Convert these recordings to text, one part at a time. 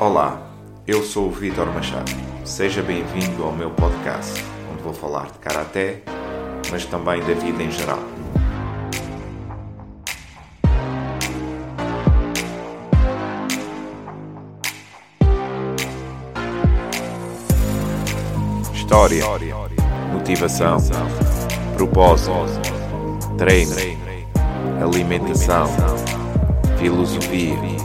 Olá, eu sou o Vitor Machado. Seja bem-vindo ao meu podcast, onde vou falar de karaté, mas também da vida em geral. História, motivação, propósito, treino, alimentação, filosofia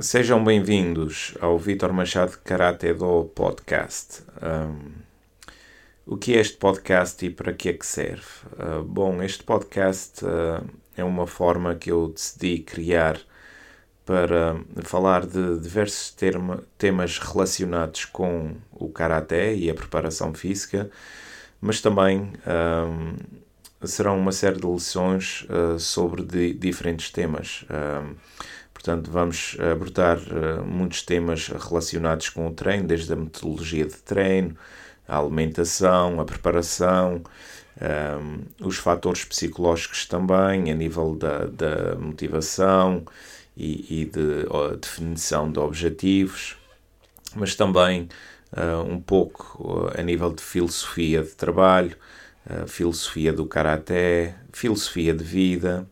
Sejam bem-vindos ao Vitor Machado Karate do Podcast. Um, o que é este podcast e para que é que serve? Uh, bom, este podcast uh, é uma forma que eu decidi criar para falar de diversos terma, temas relacionados com o Karaté e a preparação física, mas também um, serão uma série de lições uh, sobre de, diferentes temas. Um, Portanto, vamos abordar uh, muitos temas relacionados com o treino, desde a metodologia de treino, a alimentação, a preparação, um, ehm, os fatores psicológicos também, a nível da, da motivação e, e de uh, definição de objetivos, mas também uh, um pouco a nível de filosofia de trabalho, filosofia do karaté, filosofia de vida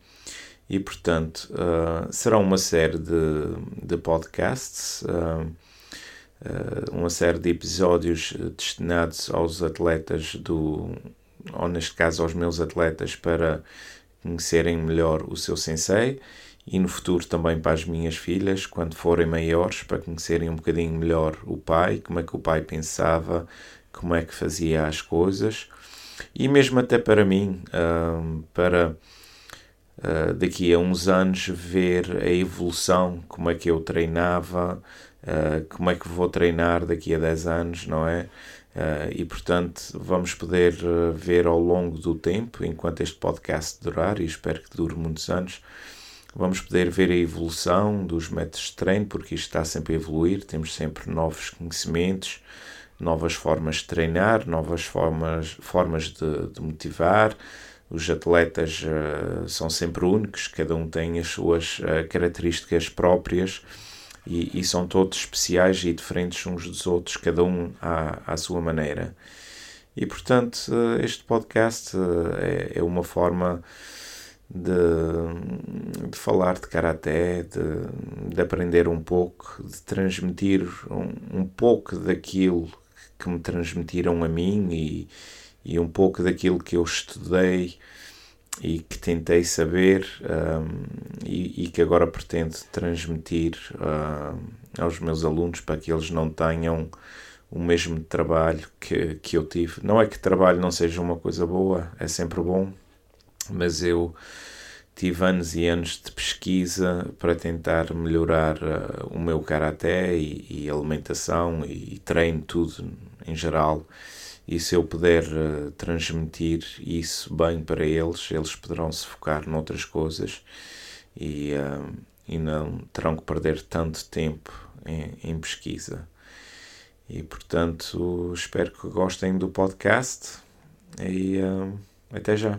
e portanto uh, será uma série de, de podcasts, uh, uh, uma série de episódios destinados aos atletas do, ou neste caso aos meus atletas para conhecerem melhor o seu sensei e no futuro também para as minhas filhas, quando forem maiores, para conhecerem um bocadinho melhor o pai, como é que o pai pensava, como é que fazia as coisas. E mesmo até para mim, para uh, daqui a uns anos ver a evolução, como é que eu treinava, uh, como é que vou treinar daqui a 10 anos, não é? Uh, e portanto vamos poder ver ao longo do tempo, enquanto este podcast durar, e espero que dure muitos anos, vamos poder ver a evolução dos métodos de treino, porque isto está sempre a evoluir, temos sempre novos conhecimentos, novas formas de treinar, novas formas, formas de, de motivar, os atletas uh, são sempre únicos, cada um tem as suas uh, características próprias e, e, são todos especiais e diferentes uns dos outros, cada um à, à sua maneira. E portanto, uh, este podcast é, é, uma forma de, de falar de karaté, de, de, aprender um pouco, de transmitir um, um pouco daquilo que me transmitiram a mim e e um pouco daquilo que eu estudei e que tentei saber um, e, e, que agora pretendo transmitir uh, aos meus alunos para que eles não tenham o mesmo trabalho que, que eu tive. Não é que trabalho não seja uma coisa boa, é sempre bom, mas eu tive anos e anos de pesquisa para tentar melhorar uh, o meu karaté e, e alimentação e, e treino, tudo em geral e se eu puder uh, transmitir isso bem para eles, eles poderão se focar noutras coisas e, uh, e não terão que perder tanto tempo em, em pesquisa. E portanto, espero que gostem do podcast e uh, até já.